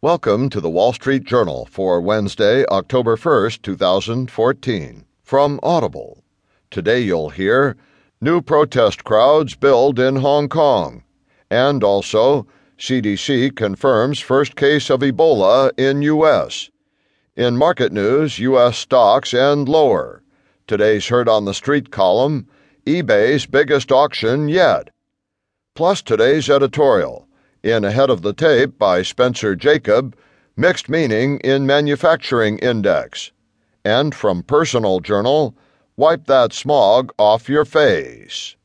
Welcome to the Wall Street Journal for Wednesday, October 1st, 2014. From Audible. Today you'll hear New protest crowds build in Hong Kong, and also CDC confirms first case of Ebola in U.S. In market news, U.S. stocks end lower. Today's Heard on the Street column eBay's biggest auction yet. Plus today's editorial in Ahead of the Tape by Spencer Jakab, Mixed Meaning in Manufacturing Index. And from Personal Journal, Wipe That Smog Off Your Face.